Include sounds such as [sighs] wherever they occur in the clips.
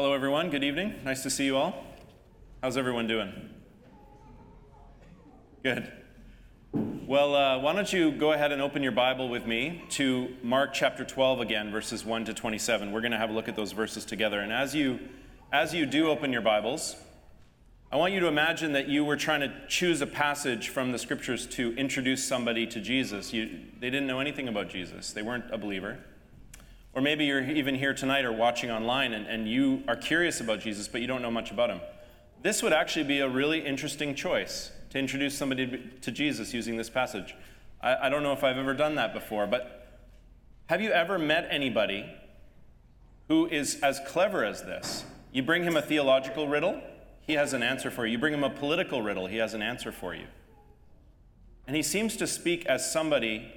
Hello, everyone. Good evening. Nice to see you all. How's everyone doing? Good. Well, uh, why don't you go ahead and open your Bible with me to Mark chapter 12 again, verses 1 to 27. We're going to have a look at those verses together. And as you, as you do open your Bibles, I want you to imagine that you were trying to choose a passage from the scriptures to introduce somebody to Jesus. You, they didn't know anything about Jesus, they weren't a believer. Or maybe you're even here tonight or watching online and, and you are curious about Jesus, but you don't know much about him. This would actually be a really interesting choice to introduce somebody to Jesus using this passage. I, I don't know if I've ever done that before, but have you ever met anybody who is as clever as this? You bring him a theological riddle, he has an answer for you. You bring him a political riddle, he has an answer for you. And he seems to speak as somebody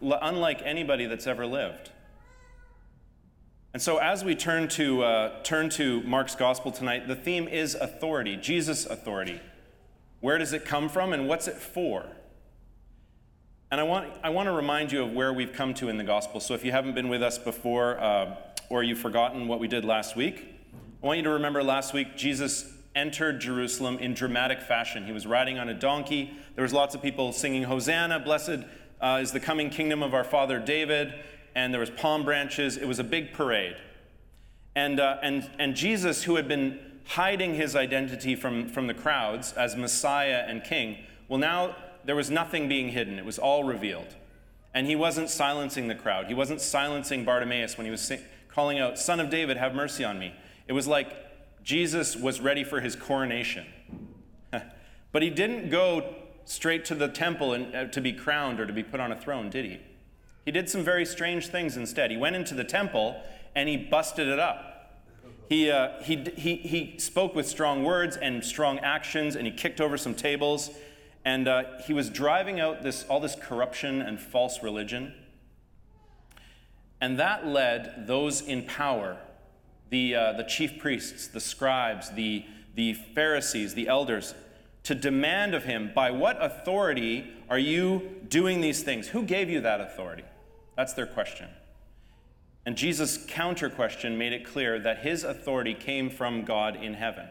unlike anybody that's ever lived. And so, as we turn to, uh, turn to Mark's gospel tonight, the theme is authority, Jesus' authority. Where does it come from and what's it for? And I want, I want to remind you of where we've come to in the gospel. So, if you haven't been with us before uh, or you've forgotten what we did last week, I want you to remember last week Jesus entered Jerusalem in dramatic fashion. He was riding on a donkey. There was lots of people singing Hosanna, blessed uh, is the coming kingdom of our father David, and there was palm branches. It was a big parade. And, uh, and, and Jesus, who had been hiding his identity from, from the crowds as Messiah and King, well, now there was nothing being hidden. It was all revealed. And he wasn't silencing the crowd. He wasn't silencing Bartimaeus when he was sing- calling out, Son of David, have mercy on me. It was like Jesus was ready for his coronation. [laughs] but he didn't go straight to the temple and, uh, to be crowned or to be put on a throne, did he? He did some very strange things instead. He went into the temple and he busted it up. He, uh, he, he, he spoke with strong words and strong actions, and he kicked over some tables. And uh, he was driving out this, all this corruption and false religion. And that led those in power the, uh, the chief priests, the scribes, the, the Pharisees, the elders, to demand of him, by what authority are you doing these things? Who gave you that authority? That's their question. And Jesus' counter question made it clear that his authority came from God in heaven.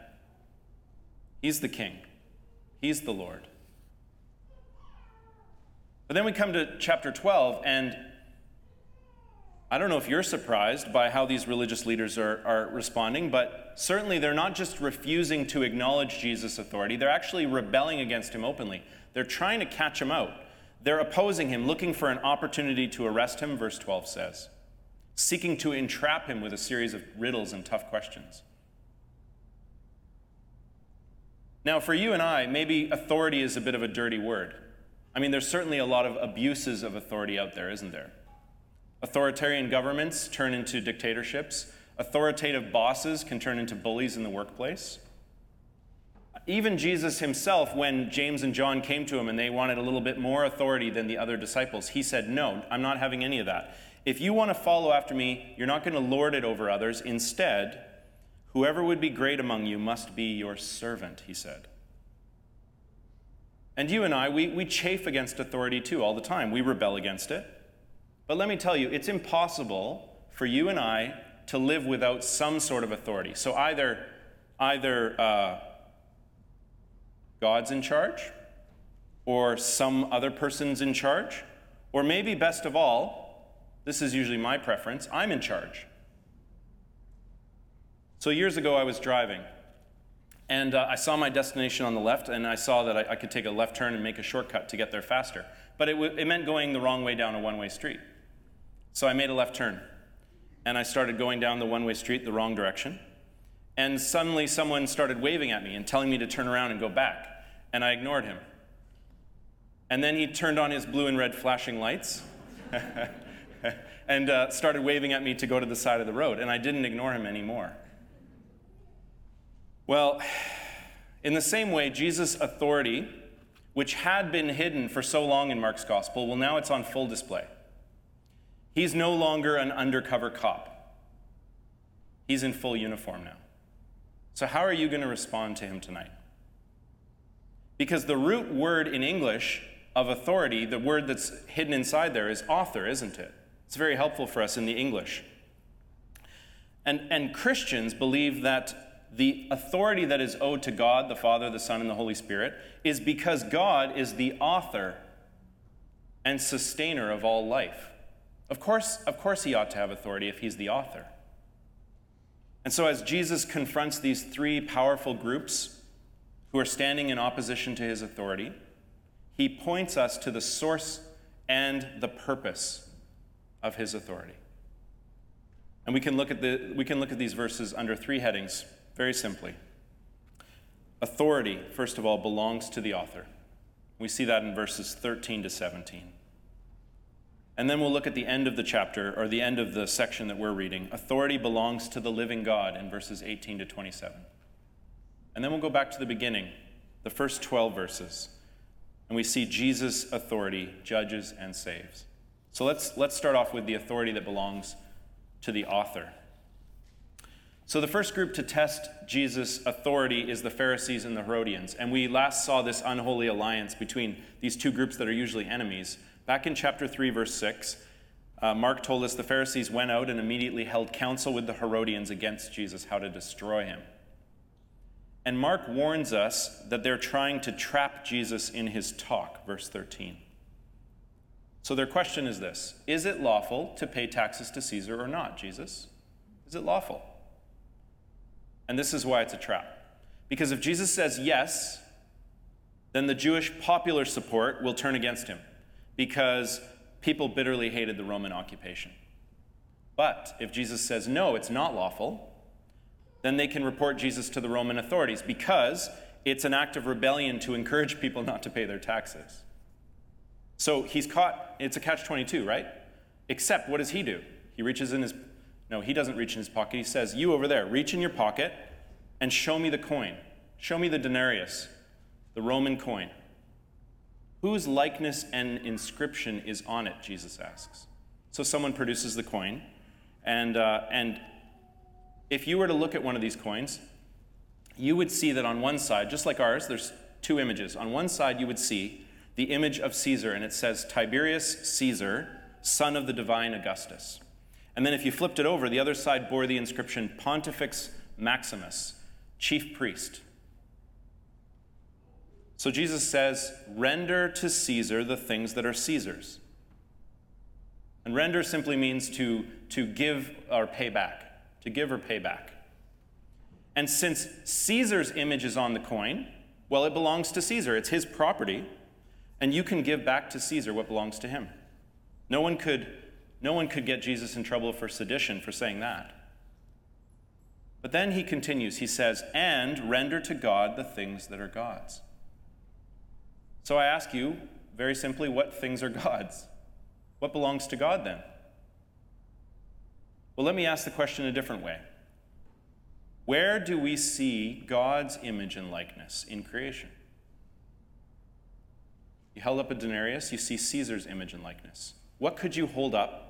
He's the king, he's the Lord. But then we come to chapter 12, and I don't know if you're surprised by how these religious leaders are, are responding, but certainly they're not just refusing to acknowledge Jesus' authority, they're actually rebelling against him openly. They're trying to catch him out. They're opposing him, looking for an opportunity to arrest him, verse 12 says, seeking to entrap him with a series of riddles and tough questions. Now, for you and I, maybe authority is a bit of a dirty word. I mean, there's certainly a lot of abuses of authority out there, isn't there? Authoritarian governments turn into dictatorships. Authoritative bosses can turn into bullies in the workplace. Even Jesus himself, when James and John came to him and they wanted a little bit more authority than the other disciples, he said, No, I'm not having any of that. If you want to follow after me, you're not going to lord it over others. Instead, whoever would be great among you must be your servant, he said. And you and I, we, we chafe against authority too all the time. We rebel against it. But let me tell you, it's impossible for you and I to live without some sort of authority. So either, either uh, God's in charge, or some other person's in charge, or maybe best of all, this is usually my preference, I'm in charge. So years ago, I was driving, and uh, I saw my destination on the left, and I saw that I, I, could take a left turn and make a shortcut to get there faster. But it, w- it meant going the wrong way down a one way street. So I made a left turn and I started going down the one way street the wrong direction. And suddenly someone started waving at me and telling me to turn around and go back. And I ignored him. And then he turned on his blue and red flashing lights [laughs] and uh, started waving at me to go to the side of the road. And I didn't ignore him anymore. Well, [sighs] in the same way, Jesus' authority, which had been hidden for so long in Mark's gospel, well, now it's on full display. He's no longer an undercover cop. He's in full uniform now. So, how are you going to respond to him tonight? Because the root word in English of authority, the word that's hidden inside there, is author, isn't it? It's very helpful for us in the English. And, and Christians believe that the authority that is owed to God, the Father, the Son, and the Holy Spirit, is because God is the author and sustainer of all life. Of course, of course, he ought to have authority if he's the author. And so, as Jesus confronts these three powerful groups who are standing in opposition to his authority, he points us to the source and the purpose of his authority. And we can look at, the, we can look at these verses under three headings very simply. Authority, first of all, belongs to the author. We see that in verses 13 to 17. And then we'll look at the end of the chapter, or the end of the section that we're reading. Authority belongs to the living God in verses 18 to 27. And then we'll go back to the beginning, the first 12 verses, and we see Jesus' authority judges and saves. So let's, let's start off with the authority that belongs to the author. So, the first group to test Jesus' authority is the Pharisees and the Herodians. And we last saw this unholy alliance between these two groups that are usually enemies. Back in chapter 3, verse 6, uh, Mark told us the Pharisees went out and immediately held counsel with the Herodians against Jesus, how to destroy him. And Mark warns us that they're trying to trap Jesus in his talk, verse 13. So their question is this Is it lawful to pay taxes to Caesar or not, Jesus? Is it lawful? And this is why it's a trap. Because if Jesus says yes, then the Jewish popular support will turn against him because people bitterly hated the Roman occupation. But if Jesus says no, it's not lawful, then they can report Jesus to the Roman authorities because it's an act of rebellion to encourage people not to pay their taxes. So he's caught, it's a catch 22, right? Except what does he do? He reaches in his no, he doesn't reach in his pocket. He says, You over there, reach in your pocket and show me the coin. Show me the denarius, the Roman coin. Whose likeness and inscription is on it? Jesus asks. So someone produces the coin, and, uh, and if you were to look at one of these coins, you would see that on one side, just like ours, there's two images. On one side, you would see the image of Caesar, and it says Tiberius Caesar, son of the divine Augustus. And then if you flipped it over, the other side bore the inscription Pontifex Maximus, chief priest. So Jesus says, render to Caesar the things that are Caesar's. And render simply means to, to give or pay back, to give or pay back. And since Caesar's image is on the coin, well, it belongs to Caesar. It's his property, and you can give back to Caesar what belongs to him. No one could no one could get Jesus in trouble for sedition for saying that. But then he continues, he says, and render to God the things that are God's. So I ask you, very simply, what things are God's? What belongs to God then? Well, let me ask the question a different way. Where do we see God's image and likeness in creation? You held up a denarius, you see Caesar's image and likeness. What could you hold up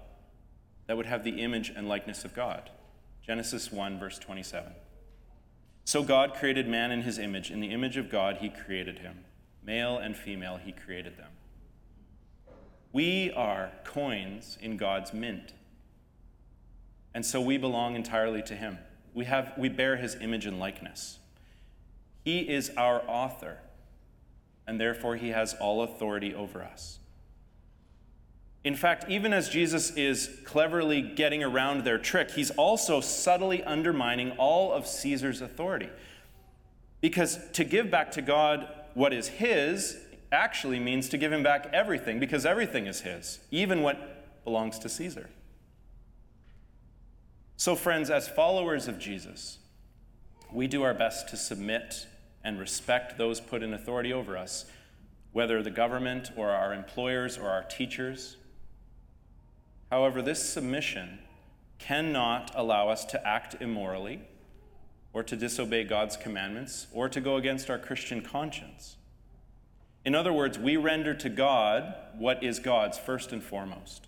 that would have the image and likeness of God. Genesis 1, verse 27. So God created man in his image. In the image of God, he created him. Male and female, he created them. We are coins in God's mint. And so we belong entirely to him. We, have, we bear his image and likeness. He is our author, and therefore he has all authority over us. In fact, even as Jesus is cleverly getting around their trick, he's also subtly undermining all of Caesar's authority. Because to give back to God what is his actually means to give him back everything, because everything is his, even what belongs to Caesar. So, friends, as followers of Jesus, we do our best to submit and respect those put in authority over us, whether the government or our employers or our teachers. However, this submission cannot allow us to act immorally or to disobey God's commandments or to go against our Christian conscience. In other words, we render to God what is God's first and foremost.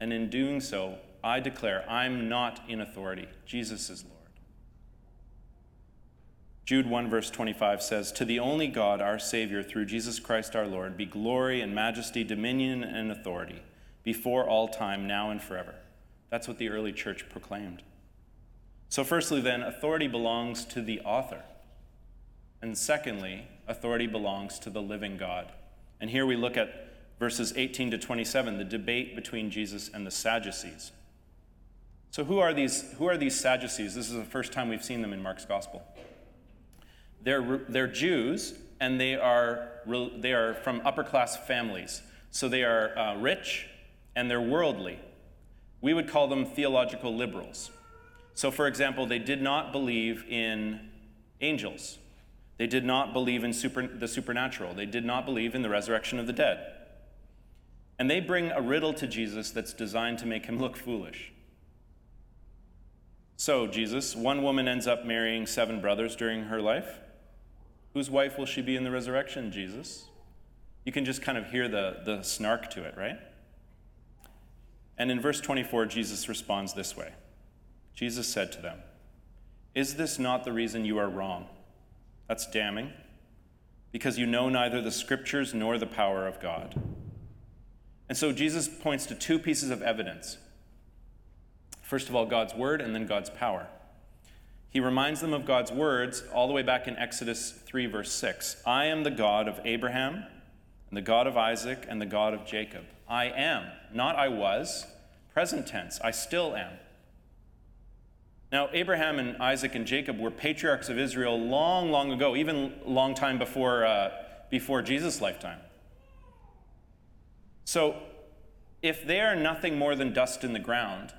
And in doing so, I declare I'm not in authority. Jesus is Lord. Jude 1, verse 25 says, To the only God, our Savior, through Jesus Christ our Lord, be glory and majesty, dominion and authority before all time, now and forever. That's what the early church proclaimed. So, firstly, then, authority belongs to the author. And secondly, authority belongs to the living God. And here we look at verses 18 to 27, the debate between Jesus and the Sadducees. So, who are these, who are these Sadducees? This is the first time we've seen them in Mark's gospel. They're, they're Jews, and they are, they are from upper class families. So, they are uh, rich and they're worldly. We would call them theological liberals. So, for example, they did not believe in angels. They did not believe in super, the supernatural. They did not believe in the resurrection of the dead. And they bring a riddle to Jesus that's designed to make him [laughs] look foolish. So, Jesus, one woman ends up marrying seven brothers during her life. Whose wife will she be in the resurrection, Jesus? You can just kind of hear the, the snark to it, right? And in verse 24, Jesus responds this way Jesus said to them, Is this not the reason you are wrong? That's damning, because you know neither the scriptures nor the power of God. And so Jesus points to two pieces of evidence. First of all, God's word, and then God's power. He reminds them of God's words all the way back in Exodus 3, verse 6. I am the God of Abraham, and the God of Isaac, and the God of Jacob. I am, not I was, present tense, I still am. Now, Abraham and Isaac and Jacob were patriarchs of Israel long, long ago, even long time before, uh, before Jesus' lifetime. So, if they are nothing more than dust in the ground,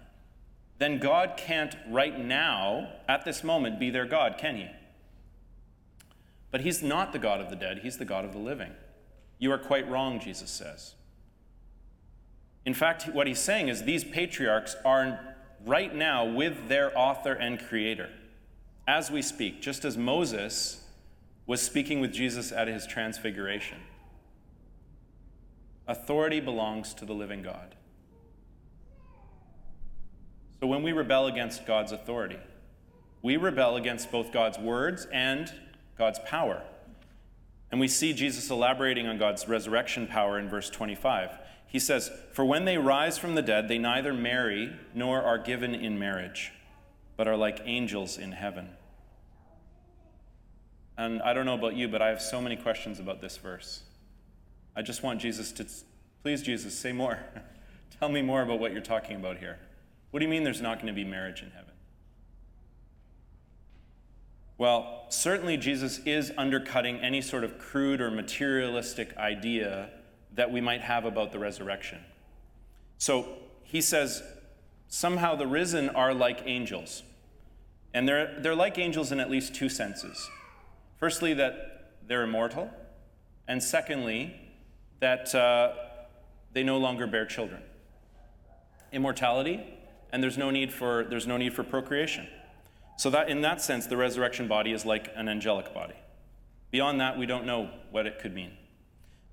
then God can't right now, at this moment, be their God, can he? But he's not the God of the dead, he's the God of the living. You are quite wrong, Jesus says. In fact, what he's saying is these patriarchs are right now with their author and creator as we speak, just as Moses was speaking with Jesus at his transfiguration. Authority belongs to the living God. So when we rebel against God's authority, we rebel against both God's words and God's power. And we see Jesus elaborating on God's resurrection power in verse 25. He says, For when they rise from the dead, they neither marry nor are given in marriage, but are like angels in heaven. And I don't know about you, but I have so many questions about this verse. I just want Jesus to, please, Jesus, say more. [laughs] Tell me more about what you're talking about here. What do you mean there's not going to be marriage in heaven? Well, certainly Jesus is undercutting any sort of crude or materialistic idea that we might have about the resurrection. So he says, somehow the risen are like angels. And they're, they're like angels in at least two senses. Firstly, that they're immortal, and secondly, that uh, they no longer bear children. Immortality, and there's no need for, there's no need for procreation. So that in that sense, the resurrection body is like an angelic body. Beyond that, we don't know what it could mean.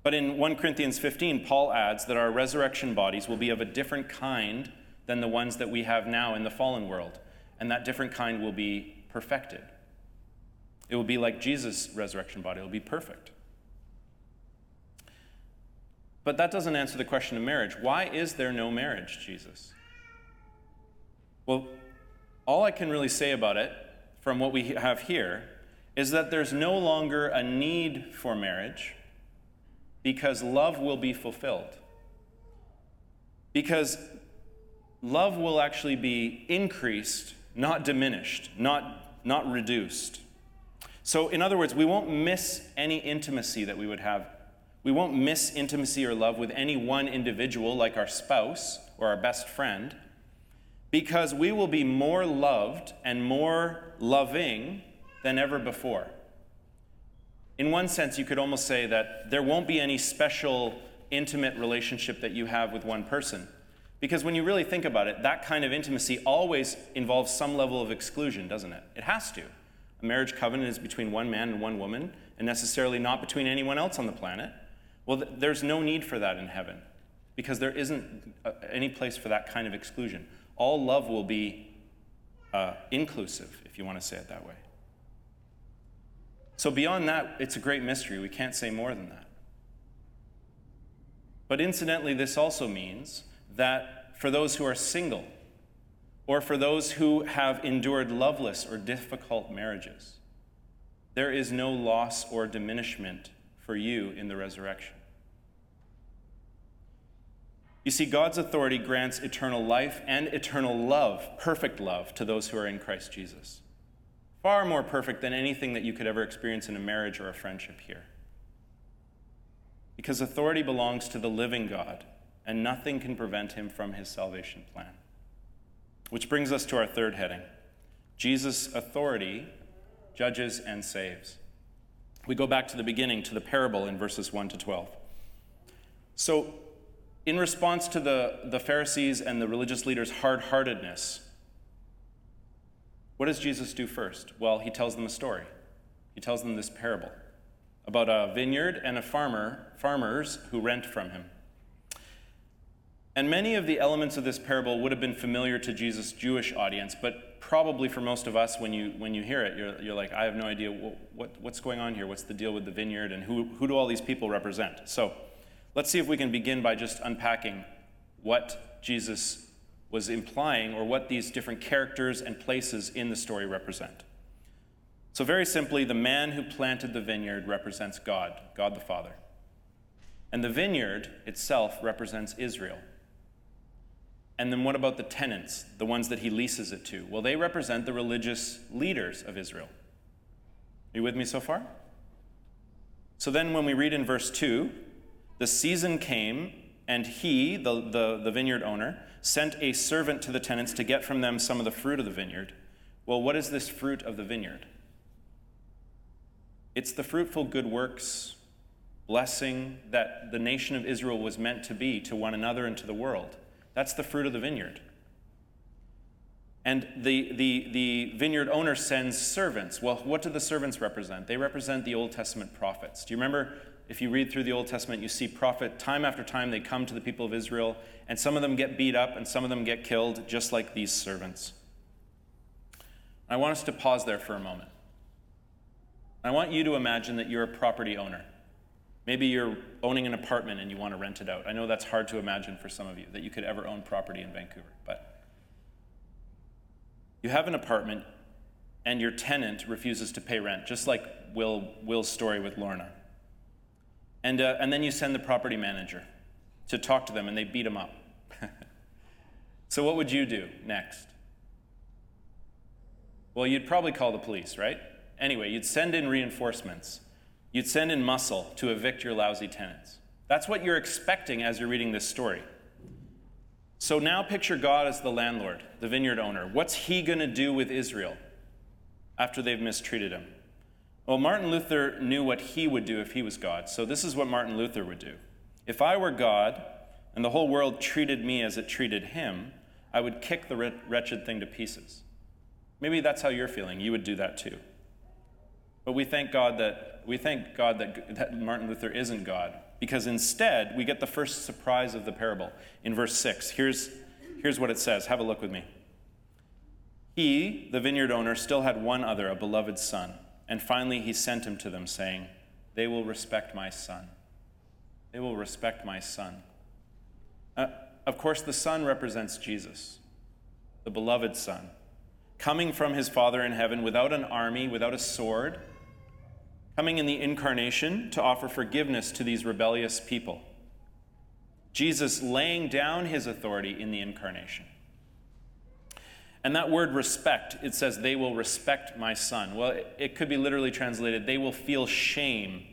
But in 1 Corinthians 15, Paul adds that our resurrection bodies will be of a different kind than the ones that we have now in the fallen world, and that different kind will be perfected. It will be like Jesus' resurrection body, it will be perfect. But that doesn't answer the question of marriage. Why is there no marriage, Jesus? Well, all I can really say about it from what we have here is that there's no longer a need for marriage because love will be fulfilled. Because love will actually be increased, not diminished, not, not reduced. So, in other words, we won't miss any intimacy that we would have. We won't miss intimacy or love with any one individual, like our spouse or our best friend, because we will be more loved and more loving than ever before in one sense, you could almost say that there won't be any special intimate relationship that you have with one person. Because when you really think about it, that kind of intimacy always involves some level of exclusion, doesn't it? It has to. A marriage covenant is between one man and one woman, and necessarily not between anyone else on the planet. Well, th- there's no need for that in heaven, because there isn't uh, any place for that kind of exclusion. All love will be uh, inclusive, if you want to say it that way. So, beyond that, it's a great mystery. We can't say more than that. But incidentally, this also means that for those who are single, or for those who have endured loveless or difficult marriages. There is no loss or diminishment for you in the resurrection. You see, God's authority grants eternal life and eternal love, perfect love, to those who are in Christ Jesus. Far more perfect than anything that you could ever experience in a marriage or a friendship here. Because authority belongs to the living God, and nothing can prevent him from his salvation plan. Which brings us to our third heading Jesus' authority judges and saves. We go back to the beginning, to the parable in verses 1 to 12. So, in response to the, the Pharisees and the religious leaders' hard heartedness, what does Jesus do first? Well, he tells them a story. He tells them this parable about a vineyard and a farmer, farmers who rent from him. And many of the elements of this parable would have been familiar to Jesus' Jewish audience, but probably for most of us, when you, when you hear it, you're, you're like, I have no idea what, what, what's going on here. What's the deal with the vineyard, and who, who do all these people represent? So let's see if we can begin by just unpacking what Jesus was implying or what these different characters and places in the story represent. So, very simply, the man who planted the vineyard represents God, God the Father. And the vineyard itself represents Israel. And then what about the tenants, the ones that he leases it to? Well, they represent the religious leaders of Israel. Are you with me so far? So then, when we read in verse 2, the season came, and he, the, the, the, vineyard owner, sent a servant to the tenants to get from them some of the fruit of the vineyard. Well, what is this fruit of the vineyard? It's the fruitful good works, blessing that the nation of Israel was meant to be to one another and to the world. That's the fruit of the vineyard. And the, the, the vineyard owner sends servants. Well, what do the servants represent? They represent the Old Testament prophets. Do you remember if you read through the Old Testament, you see prophet time after time they come to the people of Israel, and some of them get beat up and some of them get killed, just like these servants. I want us to pause there for a moment. I want you to imagine that you're a property owner. Maybe you're owning an apartment and you want to rent it out. I know that's hard to imagine for some of you that you could ever own property in Vancouver, but you have an apartment and your tenant refuses to pay rent, just like Will, Will's story with Lorna. And, uh, and then you send the property manager to talk to them and they beat him up. [laughs] so, what would you do next? Well, you'd probably call the police, right? Anyway, you'd send in reinforcements. You'd send in muscle to evict your lousy tenants. That's what you're expecting as you're reading this story. So now picture God as the landlord, the vineyard owner. What's he going to do with Israel after they've mistreated him? Well, Martin Luther knew what he would do if he was God. So this is what Martin Luther would do. If I were God and the whole world treated me as it treated him, I would kick the wretched thing to pieces. Maybe that's how you're feeling. You would do that too. But we thank God that we thank God that, that Martin Luther isn't God, because instead we get the first surprise of the parable in verse 6. Here's, here's what it says. Have a look with me. He, the vineyard owner, still had one other, a beloved son, and finally he sent him to them, saying, They will respect my son. They will respect my son. Uh, of course, the son represents Jesus, the beloved son, coming from his Father in heaven without an army, without a sword coming in the incarnation to offer forgiveness to these rebellious people. Jesus laying down his authority in the incarnation. And that word respect, it says, they will respect my son. Well, it could be literally translated, they will feel shame.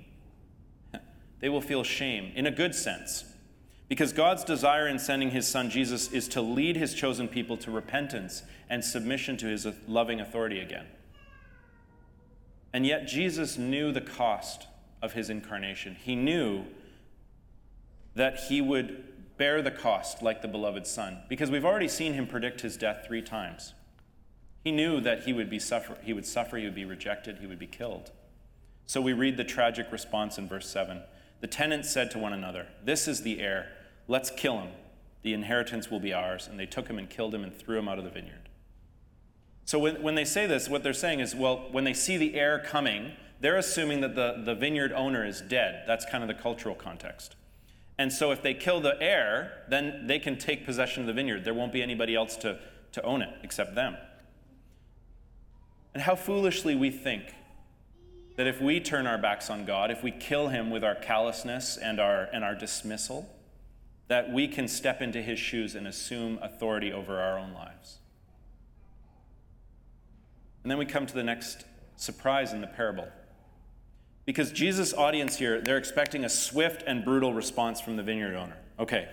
[laughs] They will feel shame in a good sense. Because God's desire in sending his son Jesus is to lead his chosen people to repentance and submission to his loving authority again. And yet, Jesus knew the cost of his incarnation. He knew that he would bear the cost like the beloved Son, because we've already seen him predict his death three times. He knew that he would, be suffer, he would suffer, he would be rejected, he would be killed. So we read the tragic response in verse 7. The tenants said to one another, This is the heir. Let's kill him. The inheritance will be ours. And they took him and killed him and threw him out of the vineyard. So when, when they say this, what they're saying is, well, when they see the heir coming, they're assuming that the, the vineyard owner is dead. That's kind of the cultural context. And so if they kill the heir, then they can take possession of the vineyard. There won't be anybody else to, to own it except them. And how foolishly we think that if we turn our backs on God, if we kill him with our callousness and our, and our dismissal, that we can step into his shoes and assume authority over our own lives. And then we come to the next surprise in the parable. Because Jesus' audience here, they're expecting a swift and brutal response from the vineyard owner. Okay.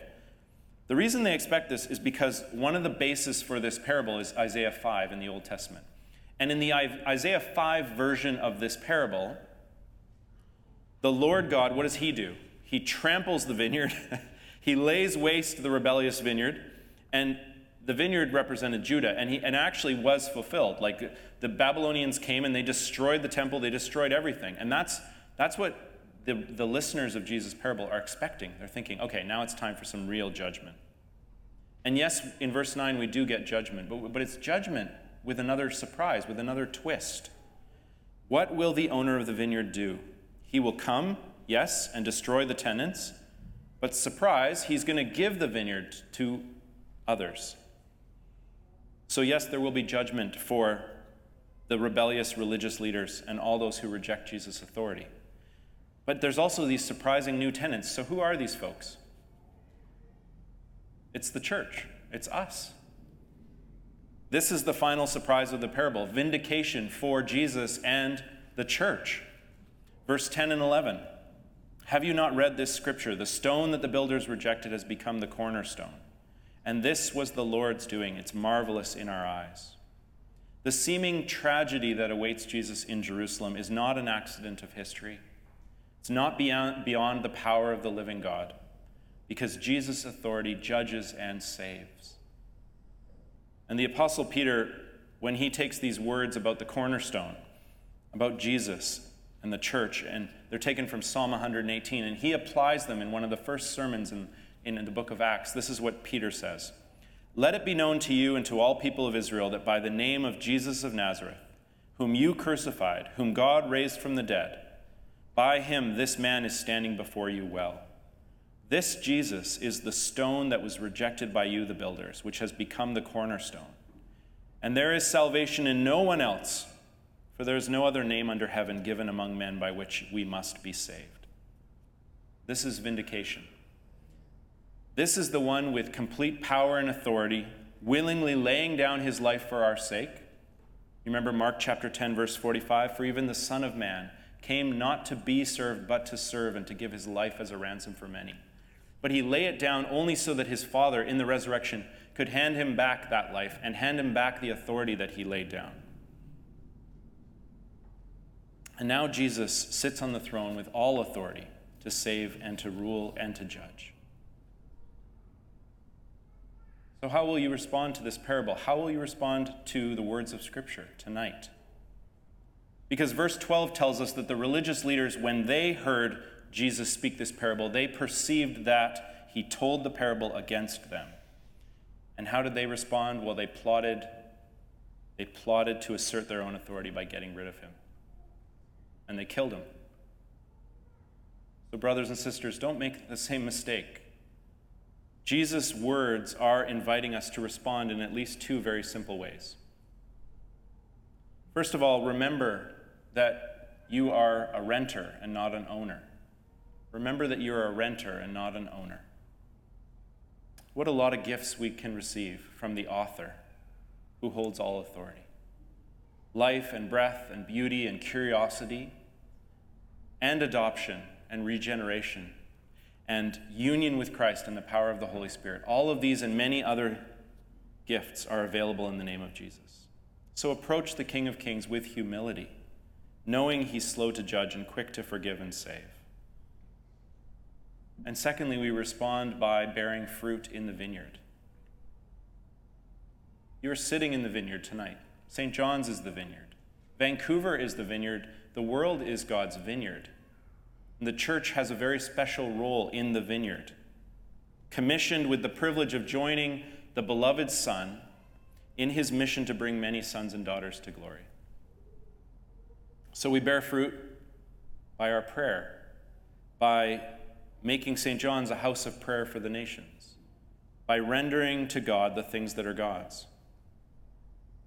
The reason they expect this is because one of the bases for this parable is Isaiah 5 in the Old Testament. And in the Isaiah 5 version of this parable, the Lord God, what does he do? He tramples the vineyard, [laughs] he lays waste the rebellious vineyard, and the vineyard represented Judah, and, he, and actually was fulfilled. Like the Babylonians came and they destroyed the temple, they destroyed everything. And that's, that's what the, the listeners of Jesus' parable are expecting. They're thinking, okay, now it's time for some real judgment. And yes, in verse 9, we do get judgment, but, but it's judgment with another surprise, with another twist. What will the owner of the vineyard do? He will come, yes, and destroy the tenants, but surprise, he's going to give the vineyard to others. So, yes, there will be judgment for the rebellious religious leaders and all those who reject Jesus' authority. But there's also these surprising new tenants. So, who are these folks? It's the church, it's us. This is the final surprise of the parable vindication for Jesus and the church. Verse 10 and 11. Have you not read this scripture? The stone that the builders rejected has become the cornerstone. And this was the Lord's doing. It's marvelous in our eyes. The seeming tragedy that awaits Jesus in Jerusalem is not an accident of history. It's not beyond, beyond the power of the living God, because Jesus' authority judges and saves. And the Apostle Peter, when he takes these words about the cornerstone, about Jesus and the church, and they're taken from Psalm 118, and he applies them in one of the first sermons in in the book of Acts, this is what Peter says Let it be known to you and to all people of Israel that by the name of Jesus of Nazareth, whom you crucified, whom God raised from the dead, by him this man is standing before you well. This Jesus is the stone that was rejected by you, the builders, which has become the cornerstone. And there is salvation in no one else, for there is no other name under heaven given among men by which we must be saved. This is vindication. This is the one with complete power and authority, willingly laying down his life for our sake. You remember Mark chapter 10, verse 45 For even the Son of Man came not to be served, but to serve and to give his life as a ransom for many. But he lay it down only so that his Father in the resurrection could hand him back that life and hand him back the authority that he laid down. And now Jesus sits on the throne with all authority to save and to rule and to judge. So, how will you respond to this parable? How will you respond to the words of Scripture tonight? Because verse 12 tells us that the religious leaders, when they heard Jesus speak this parable, they perceived that he told the parable against them. And how did they respond? Well, they plotted they plotted to assert their own authority by getting rid of him. And they killed him. So brothers and sisters, don't make the same mistake. Jesus' words are inviting us to respond in at least two very simple ways. First of all, remember that you are a renter and not an owner. Remember that you're a renter and not an owner. What a lot of gifts we can receive from the author who holds all authority life and breath and beauty and curiosity and adoption and regeneration and union with Christ and the power of the Holy Spirit. All of these and many other gifts are available in the name of Jesus. So approach the King of Kings with humility, knowing he's slow to judge and quick to forgive and save. And secondly, we respond by bearing fruit in the vineyard. You're sitting in the vineyard tonight. St. John's is the vineyard. Vancouver is the vineyard. The world is God's vineyard. The church has a very special role in the vineyard, commissioned with the privilege of joining the beloved Son in his mission to bring many sons and daughters to glory. So we bear fruit by our prayer, by making St. John's a house of prayer for the nations, by rendering to God the things that are God's,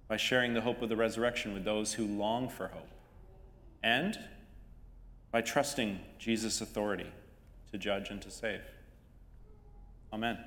by sharing the hope of the resurrection with those who long for hope, and by trusting Jesus' authority to judge and to save. Amen.